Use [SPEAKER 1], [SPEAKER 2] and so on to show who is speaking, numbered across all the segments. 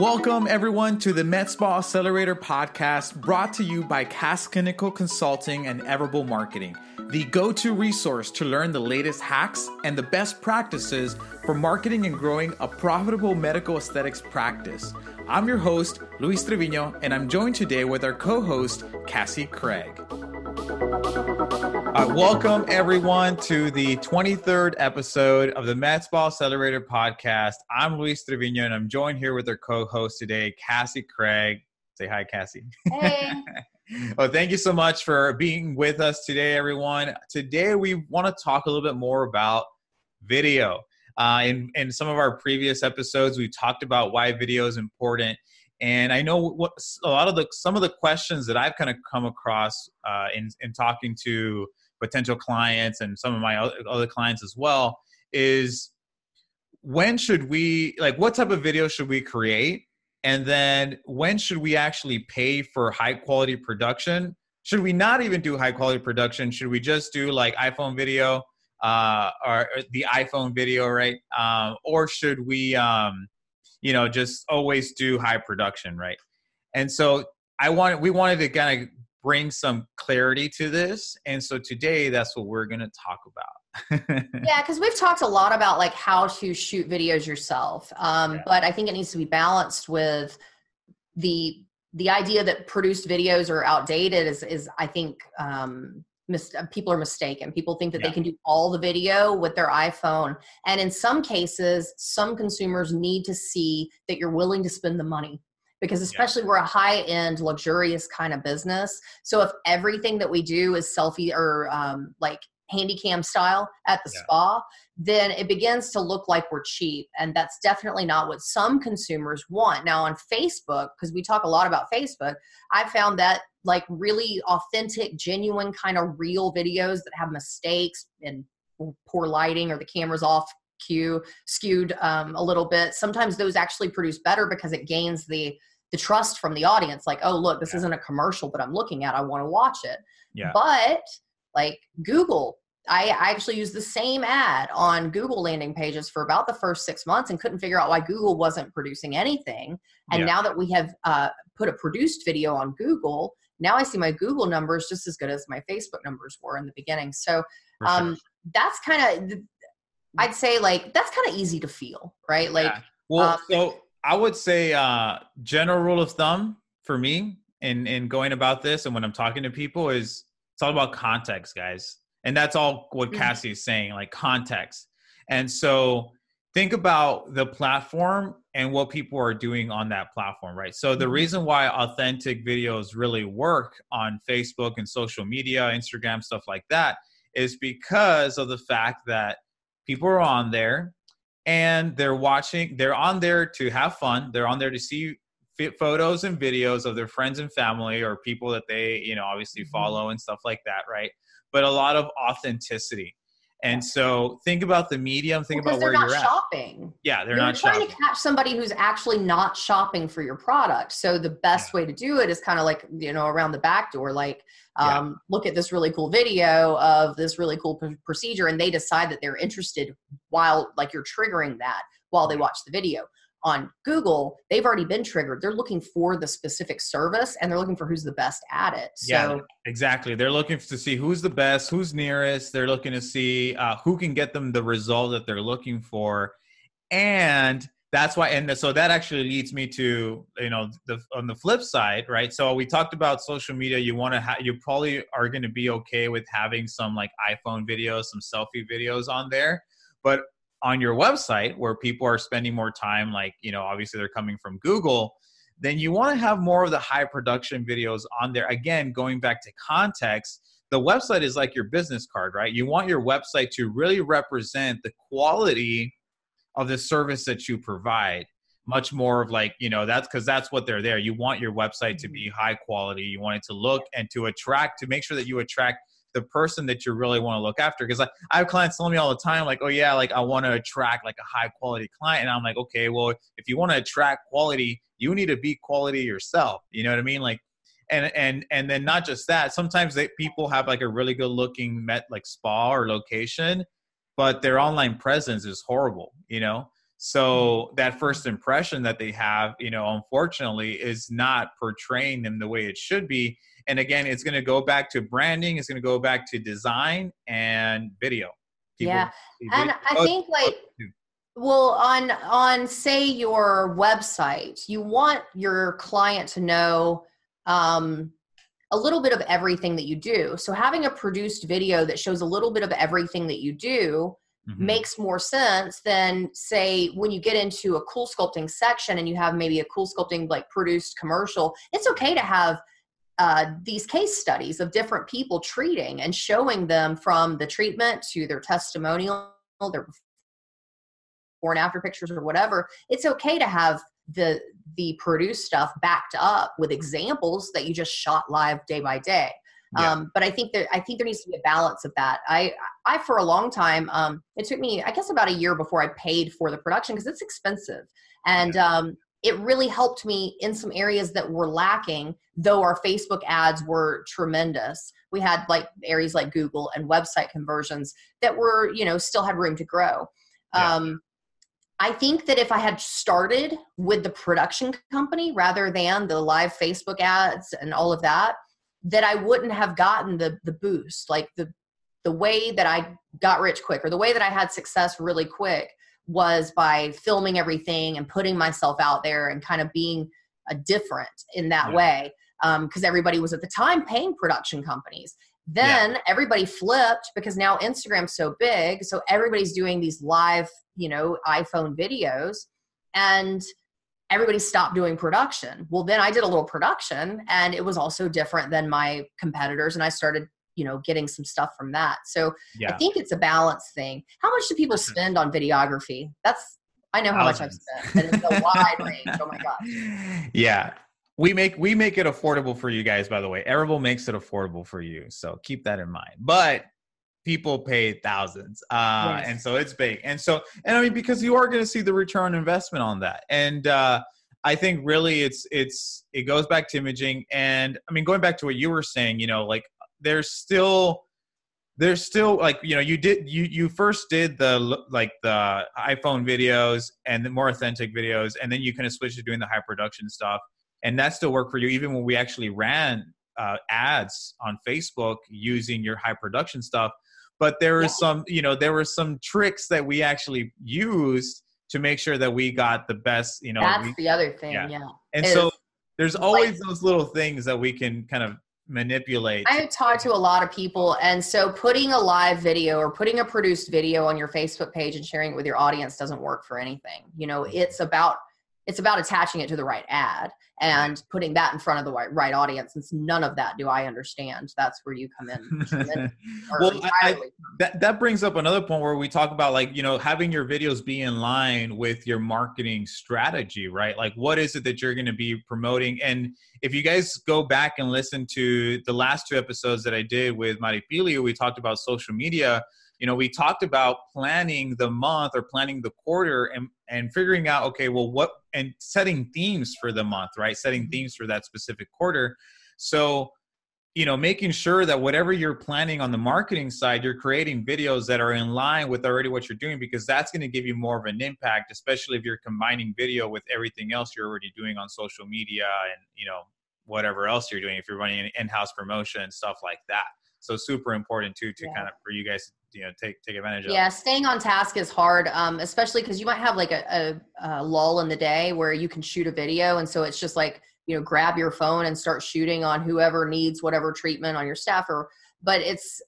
[SPEAKER 1] Welcome, everyone, to the Med Spa Accelerator podcast brought to you by Cass Clinical Consulting and Everable Marketing, the go to resource to learn the latest hacks and the best practices for marketing and growing a profitable medical aesthetics practice. I'm your host, Luis Trevino, and I'm joined today with our co host, Cassie Craig. Uh, welcome, everyone, to the 23rd episode of the Med Spa Accelerator podcast. I'm Luis Trevino, and I'm joined here with our co host today, Cassie Craig. Say hi, Cassie.
[SPEAKER 2] Hey.
[SPEAKER 1] well, thank you so much for being with us today, everyone. Today, we want to talk a little bit more about video. Uh, in, in some of our previous episodes, we talked about why video is important. And I know what a lot of the some of the questions that I've kind of come across uh, in in talking to potential clients and some of my other clients as well is when should we like what type of video should we create? And then when should we actually pay for high quality production? Should we not even do high quality production? Should we just do like iphone video uh, or, the iphone video right? Um, or should we um, you know just always do high production right? And so i wanted we wanted to kind of bring some clarity to this. And so today, that's what we're going to talk about.
[SPEAKER 2] yeah, because we've talked a lot about like how to shoot videos yourself, um, yeah. but I think it needs to be balanced with the the idea that produced videos are outdated. Is is I think um, mis- people are mistaken. People think that yeah. they can do all the video with their iPhone, and in some cases, some consumers need to see that you're willing to spend the money because especially yeah. we're a high end luxurious kind of business so if everything that we do is selfie or um, like handy cam style at the yeah. spa then it begins to look like we're cheap and that's definitely not what some consumers want now on facebook because we talk a lot about facebook i found that like really authentic genuine kind of real videos that have mistakes and poor lighting or the camera's off cue skewed um, a little bit sometimes those actually produce better because it gains the the trust from the audience like oh look this yeah. isn't a commercial but i'm looking at i want to watch it yeah. but like google I, actually used the same ad on google landing pages for about the first six months and couldn't figure out why google wasn't producing anything and yeah. now that we have uh, put a produced video on google now i see my google numbers just as good as my facebook numbers were in the beginning so um, sure. that's kind of i'd say like that's kind of easy to feel right like
[SPEAKER 1] well um, so I would say uh, general rule of thumb for me in in going about this and when I'm talking to people is it's all about context, guys. And that's all what mm-hmm. Cassie is saying, like context. And so think about the platform and what people are doing on that platform, right? So the mm-hmm. reason why authentic videos really work on Facebook and social media, Instagram, stuff like that, is because of the fact that people are on there and they're watching they're on there to have fun. They're on there to see photos and videos of their friends and family or people that they you know obviously mm-hmm. follow and stuff like that right? But a lot of authenticity and so think about the medium think
[SPEAKER 2] because
[SPEAKER 1] about where
[SPEAKER 2] you're
[SPEAKER 1] shopping.
[SPEAKER 2] at
[SPEAKER 1] yeah they're
[SPEAKER 2] you're
[SPEAKER 1] not
[SPEAKER 2] trying
[SPEAKER 1] shopping.
[SPEAKER 2] to catch somebody who's actually not shopping for your product so the best yeah. way to do it is kind of like you know around the back door like um, yeah. look at this really cool video of this really cool p- procedure and they decide that they're interested while like you're triggering that while they watch the video on Google, they've already been triggered. They're looking for the specific service and they're looking for who's the best at it. So yeah,
[SPEAKER 1] exactly. They're looking to see who's the best, who's nearest. They're looking to see uh, who can get them the result that they're looking for. And that's why and so that actually leads me to you know the on the flip side right so we talked about social media you want to have you probably are going to be okay with having some like iphone videos some selfie videos on there but on your website where people are spending more time like you know obviously they're coming from google then you want to have more of the high production videos on there. Again going back to context the website is like your business card right? You want your website to really represent the quality of the service that you provide. Much more of like you know that's because that's what they're there. You want your website to be mm-hmm. high quality. You want it to look and to attract to make sure that you attract the person that you really want to look after because like i have clients telling me all the time like oh yeah like i want to attract like a high quality client and i'm like okay well if you want to attract quality you need to be quality yourself you know what i mean like and and and then not just that sometimes they, people have like a really good looking met like spa or location but their online presence is horrible you know So mm-hmm. that first impression that they have, you know, unfortunately, is not portraying them the way it should be. And again, it's going to go back to branding. It's going to go back to design and video.
[SPEAKER 2] People, yeah, and I think like well on on say your website you want your client to know um, a little bit of everything that you do so having a produced video that shows a little bit of everything that you do mm-hmm. makes more sense than say when you get into a CoolSculpting section and you have maybe a CoolSculpting like produced commercial it's okay to have uh, these case studies of different people treating and showing them from the treatment to their testimonial their before and after pictures or whatever it's okay to have the the produced stuff backed up with examples that you just shot live day by day. Yeah. um, but i think that i think there needs to be a balance of that. I i for a long time um, it took me i guess about a year before i paid for the production because it's expensive. And um, it really helped me in some areas that were lacking though our facebook ads were tremendous we had like areas like google and website conversions that were you know still had room to grow yeah. um, I think that if I had started with the production company rather than the live Facebook ads and all of that, that I wouldn't have gotten the the boost. Like the the way that I got rich quick or the way that I had success really quick was by filming everything and putting myself out there and kind of being a different in that yeah. way because um, everybody was at the time paying production companies then yeah. everybody flipped because now instagram's so big so everybody's doing these live you know iphone videos and everybody stopped doing production well then i did a little production and it was also different than my competitors and i started you know getting some stuff from that. So yeah. i think it's a balance thing. How much do people spend on videography? That's i know how much i've spent and it's a wide range oh my gosh.
[SPEAKER 1] Yeah. We make we make it affordable for you guys by the way. Everable makes it affordable for you so keep that in mind. But people pay thousands. Uh yes. and so it's big. And so and i mean because you are going to see the return investment on that. And uh i think really it's it's it goes back to imaging. And i mean going back to what you were saying you know like there's still there's still like you know you did you you first did the like the iphone videos and the more authentic videos and then you kind of switched to doing the high production stuff and that still worked for you even when we actually ran uh, ads on facebook using your high production stuff but there were yeah. some you know there were some tricks that we actually used to make sure that we got the best you know
[SPEAKER 2] that's
[SPEAKER 1] we,
[SPEAKER 2] the other thing yeah, yeah.
[SPEAKER 1] and so there's always like, those little things that we can kind of manipulate.
[SPEAKER 2] I have talked to a lot of people and so putting a live video or putting a produced video on your facebook page and sharing it with your audience doesn't work for anything. You know mm-hmm. it's about it's about attaching it to the right ad and putting that in front of the right, right audience since none of that do i understand. That's where you come in
[SPEAKER 1] well I, that, that brings up another point where we talk about like you know having your videos be in line with your marketing strategy right? Like what is it that you're going to be promoting? And if you guys go back and listen to the last two episodes that i did with maripilio we talked about social media. You know we talked about planning the month or planning the quarter and and figuring out okay well what and setting themes for the month right setting mm-hmm. themes for that specific quarter so you know making sure that whatever you're planning on the marketing side you're creating videos that are in line with already what you're doing because that's going to give you more of an impact especially if you're combining video with everything else you're already doing on social media and you know whatever else you're doing if you're running an in-house promotion and stuff like that so super important too to yeah. kind of for you guys you know take take advantage of
[SPEAKER 2] yeah staying on task is hard um, especially because you might have like a, a, a, lull in the day where you can shoot a video and so it's just like you know grab your phone and start shooting on whoever needs whatever treatment on your staff or but it's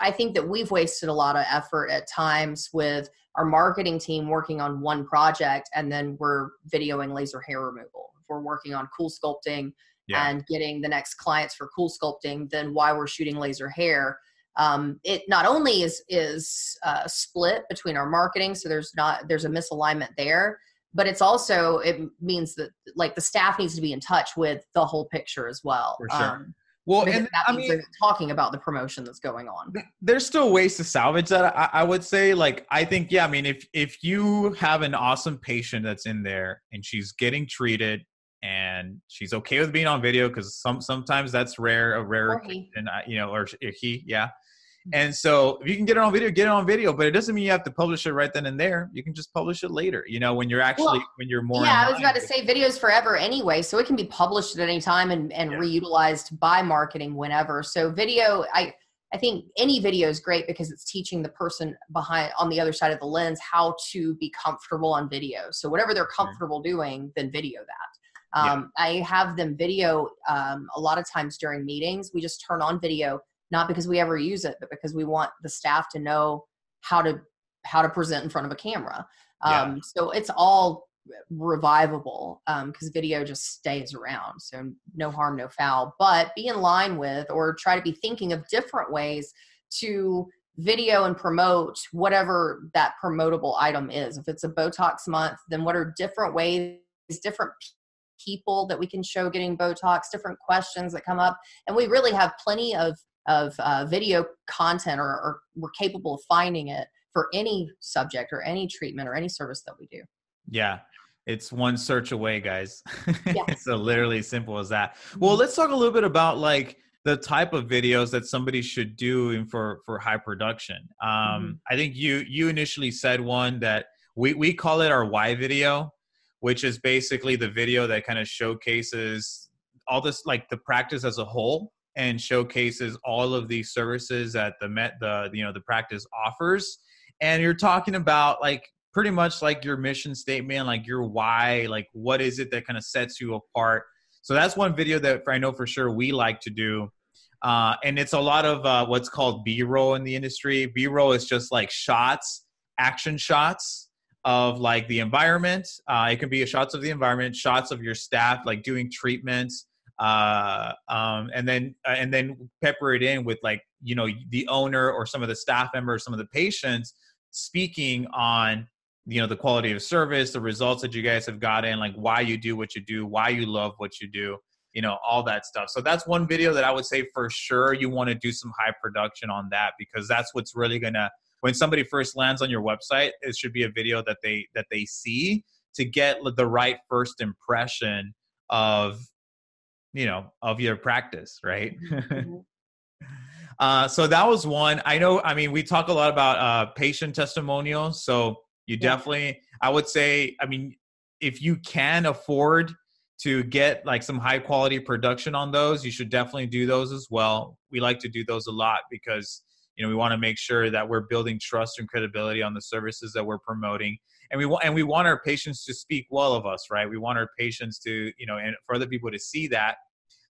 [SPEAKER 2] i think that we've wasted a lot of effort at times with our marketing team working on one project and then we're videoing laser hair removal if we're working on CoolSculpting yeah. and getting the next clients for CoolSculpting then why we're shooting laser hair um, it not only is is uh, split between our marketing so there's not there's a misalignment there but it's also it means that like the staff needs to be in touch with the whole picture as well
[SPEAKER 1] For sure. Um, well, and
[SPEAKER 2] that I mean, talking about the promotion that's going on.
[SPEAKER 1] There's still ways to salvage that. I, I, would say, like, I think, yeah. I mean, if if you have an awesome patient that's in there and she's getting treated and she's okay with being on video because some sometimes that's rare, a rare, and you know, or, he, yeah mm-hmm. And so if you can get it on video, get it on video, but it doesn't mean you have to publish it right then and there. You can just publish it later, you know, when you're actually, well, when you're more.
[SPEAKER 2] Yeah, I was about to say videos forever anyway. So it can be published at any time and, and yeah. reutilized by marketing whenever. So video, I, I think any video is great because it's teaching the person behind on the other side of the lens how to be comfortable on video. So whatever they're comfortable doing, then video that. Um, yeah. I have them video um, a lot of times during meetings. We just turn on video, not because we ever use it, but because we want the staff to know how to how to present in front of a camera. Um, yeah. So it's all revivable because um, video just stays around. So no harm, no foul. But be in line with or try to be thinking of different ways to video and promote whatever that promotable item is. If it's a Botox month, then what are different ways, different people that we can show getting Botox, different questions that come up. And we really have plenty of of uh, video content or, or we're capable of finding it for any subject or any treatment or any service that we do.
[SPEAKER 1] Yeah. It's one search away, guys. Yeah. so literally simple as that. Well, let's talk a little bit about like the type of videos that somebody should do for for high production. Um, mm-hmm. I think you you initially said one that we we call it our why video, which is basically the video that kind of showcases all this like the practice as a whole and showcases all of these services that the met the you know the practice offers and you're talking about like pretty much like your mission statement, like your why, like what is it that kind of sets you apart. So that's one video that I know for sure we like to do. Uh, and it's a lot of uh, what's called B-roll in the industry. B-roll is just like shots, action shots of like the environment. Uh, it can be shots of the environment, shots of your staff, like doing treatments, uh, um, and then uh, and then pepper it in with like you know the owner or some of the staff members, some of the patients speaking on you know the quality of service the results that you guys have gotten like why you do what you do why you love what you do you know all that stuff so that's one video that i would say for sure you want to do some high production on that because that's what's really gonna when somebody first lands on your website it should be a video that they that they see to get the right first impression of you know of your practice right mm-hmm. uh, so that was one i know i mean we talk a lot about uh, patient testimonials so you yeah. definitely, I would say, I mean, if you can afford to get like some high quality production on those, you should definitely do those as well. We like to do those a lot because you know we want to make sure that we're building trust and credibility on the services that we're promoting and we want and we want our patients to speak well of us right we want our patients to you know and for other people to see that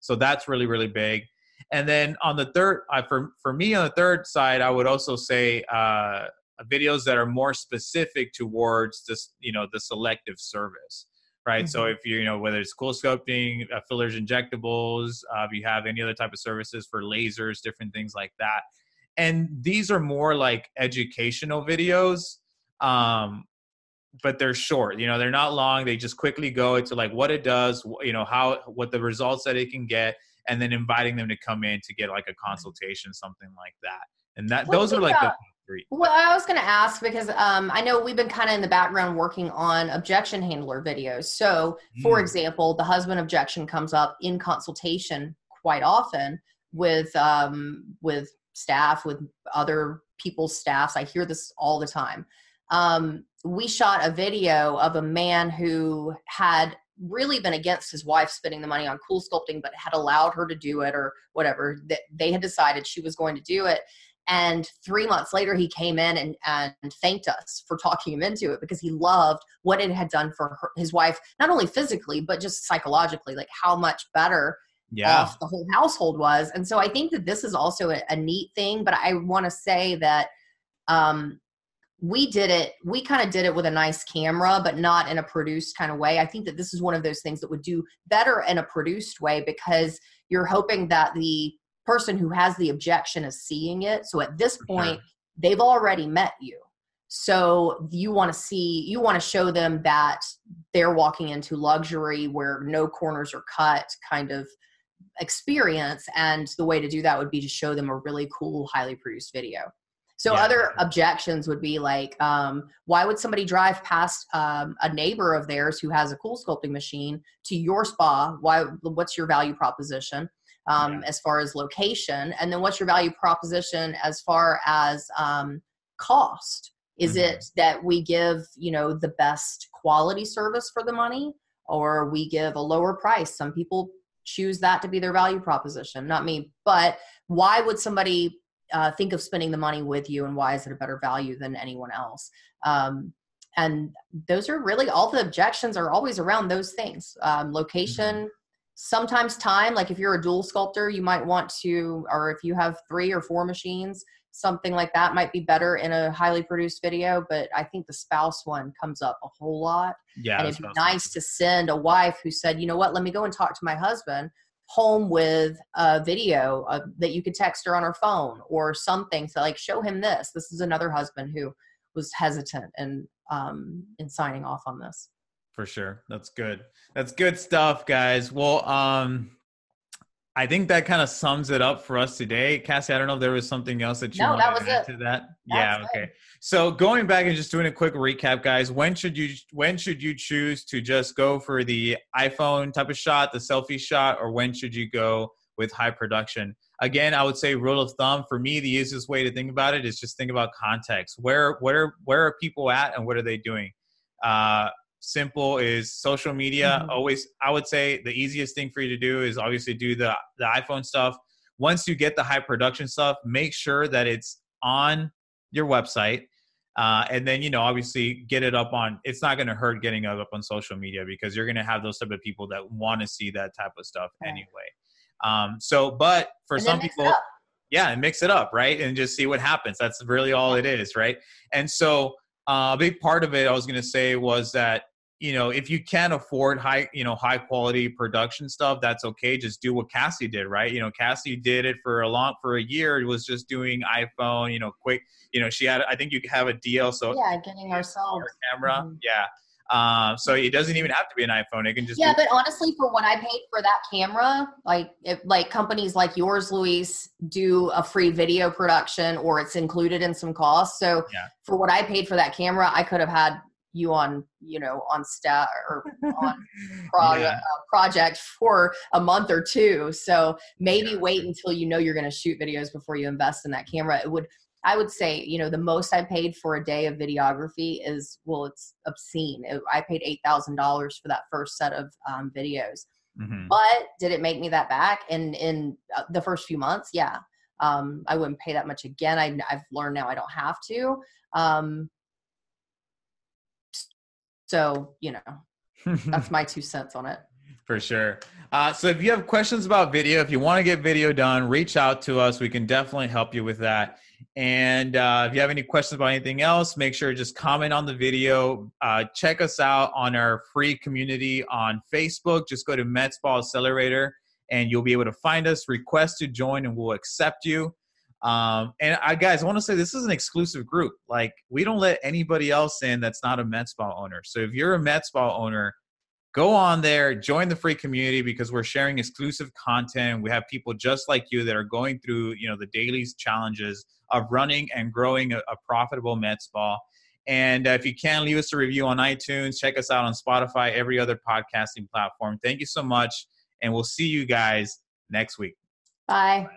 [SPEAKER 1] so that's really really big and then on the third uh, for for me on the third side i would also say uh, videos that are more specific towards this, you know, the selective service, right? Mm-hmm. So if you, you know, whether it's CoolSculpting, uh, fillers, injectables, uh, if you have any other type of services for lasers, different things like that. And these are more like educational videos, um, but they're short. You know, they're not long. They just quickly go into like what it does, you know, how what the results that it can get, and then inviting them to come in to get like a consultation, something like that. And that those are like the
[SPEAKER 2] well, I was going to ask because um, I know we've been kind of in the background working on objection handler videos. So, for mm. example, the husband objection comes up in consultation quite often with um, with staff, with other people's staffs. I hear this all the time. Um, we shot a video of a man who had really been against his wife spending the money on CoolSculpting, but had allowed her to do it or whatever. That they had decided she was going to do it and three months later, he came in and, and thanked us for talking him into it because he loved what it had done for her, his wife, not only physically, but just psychologically, like how much better yeah. off the whole household was. And so I think that this is also a, a neat thing, but I want to say that um, we did it, we kind of did it with a nice camera, but not in a produced kind of way. I think that this is one of those things that would do better in a produced way because you're hoping that the person who has the objection is seeing it. So at this point, sure. they've already met you. So you want to see, you want to show them that they're walking into luxury where no corners are cut kind of experience. And the way to do that would be to show them a really cool, highly produced video. So yeah. other objections would be like, um, why would somebody drive past um, a neighbor of theirs who has a CoolSculpting machine to your spa? Why? What's your value proposition? um,
[SPEAKER 1] Yeah.
[SPEAKER 2] as far as location and then what's your value proposition as far as um, cost is
[SPEAKER 1] Mhm.
[SPEAKER 2] it that we give you know the best quality service for the money or we give a lower price some people choose that to be their value proposition not me. But why would somebody uh, think of spending the money with you and why is it a better value than anyone else? Um, and those are really all the objections are always around those things. Um, location sometimes time like if you're a dual sculptor you might want to or if you have three or four machines something like that might be better in a highly produced video but i think the spouse one comes up a whole lot
[SPEAKER 1] Yeah.
[SPEAKER 2] and it'd be
[SPEAKER 1] what I was
[SPEAKER 2] nice to send a wife who said, you know what, let me go and talk to my husband home with a video uh, that you could text her on her phone or something to like show him this. This is another husband who was hesitant and um, in signing off on this.
[SPEAKER 1] for sure that's good that's good stuff guys well um i think that kind of sums it up for us today. Cassie i don't know if there was something else that you
[SPEAKER 2] No,
[SPEAKER 1] wanted
[SPEAKER 2] that
[SPEAKER 1] to add
[SPEAKER 2] it.
[SPEAKER 1] to that? Yeah okay.
[SPEAKER 2] It.
[SPEAKER 1] so going back and just doing a quick recap guys when should you when should you choose to just go for the iphone type of shot the selfie shot or when should you go with high production? Again i would say rule of thumb for me the easiest way to think about it is just think about context. Where where where are people at and what are they doing? Uh simple is social media.
[SPEAKER 2] Mhm.
[SPEAKER 1] always i would say the easiest thing for you to do is obviously do the the iphone stuff. Once you get the high production stuff make sure that it's on your website uh, and then you know obviously get it up on it's not going to hurt getting it up on social media because you're going to have those type of people that want to see that type of stuff
[SPEAKER 2] Right.
[SPEAKER 1] anyway. Um, so but for
[SPEAKER 2] And
[SPEAKER 1] some people yeah and mix it up right and just see what happens. That's really all it is right? And so uh, a big part of it i was going to say was that you know if you can't afford high you know high quality production stuff that's okay just do what cassie did right you know cassie did it for a long for a year it was just doing iphone you know quick you know she had i think you have a deal, so
[SPEAKER 2] Yeah, getting ourselves.
[SPEAKER 1] camera
[SPEAKER 2] Mhm.
[SPEAKER 1] yeah um, so it doesn't even have to be an iphone it can just
[SPEAKER 2] Yeah,
[SPEAKER 1] be,
[SPEAKER 2] but honestly, for what I paid for that camera, like if, like companies like yours, Luis, do a free video production or it's included in some costs. So
[SPEAKER 1] Yeah.
[SPEAKER 2] for what I paid for that camera, I could have had you on, you know, on stat or on pro-
[SPEAKER 1] Yeah.
[SPEAKER 2] uh, project for a month or two. So maybe
[SPEAKER 1] Yeah.
[SPEAKER 2] wait until you know you're going to shoot videos before you invest in that camera. It would, I would say, you know, the most I paid for a day of videography is, well, it's obscene. It, I paid $8,000 for that first set of um, videos.
[SPEAKER 1] Mhm.
[SPEAKER 2] But did it make me that back? And in uh, the first few months, yeah. Um, I wouldn't pay that much again. I, I've learned now I don't have to. Um, so, you know, that's my two cents on it.
[SPEAKER 1] For sure. Uh, so if you have questions about video, if you want to get video done, reach out to us. We can definitely help you with that. And uh, if you have any questions about anything else, make sure to just comment on the video. Uh, check us out on our free community on Facebook. Just go to Med Spa Accelerator and you'll be able to find us, request to join, and we'll accept you. Um, and I guys, I want to say this is an exclusive group. Like we don't let anybody else in that's not a med spa owner. So if you're a med spa owner, go on there, join the free community because we're sharing exclusive content. We have people just like you that are going through, you know, the daily challenges of running and growing a, a profitable med spa. And uh, if you can, leave us a review on iTunes. Check us out on Spotify, every other podcasting platform. Thank you so much, and we'll see you guys next week.
[SPEAKER 2] Bye.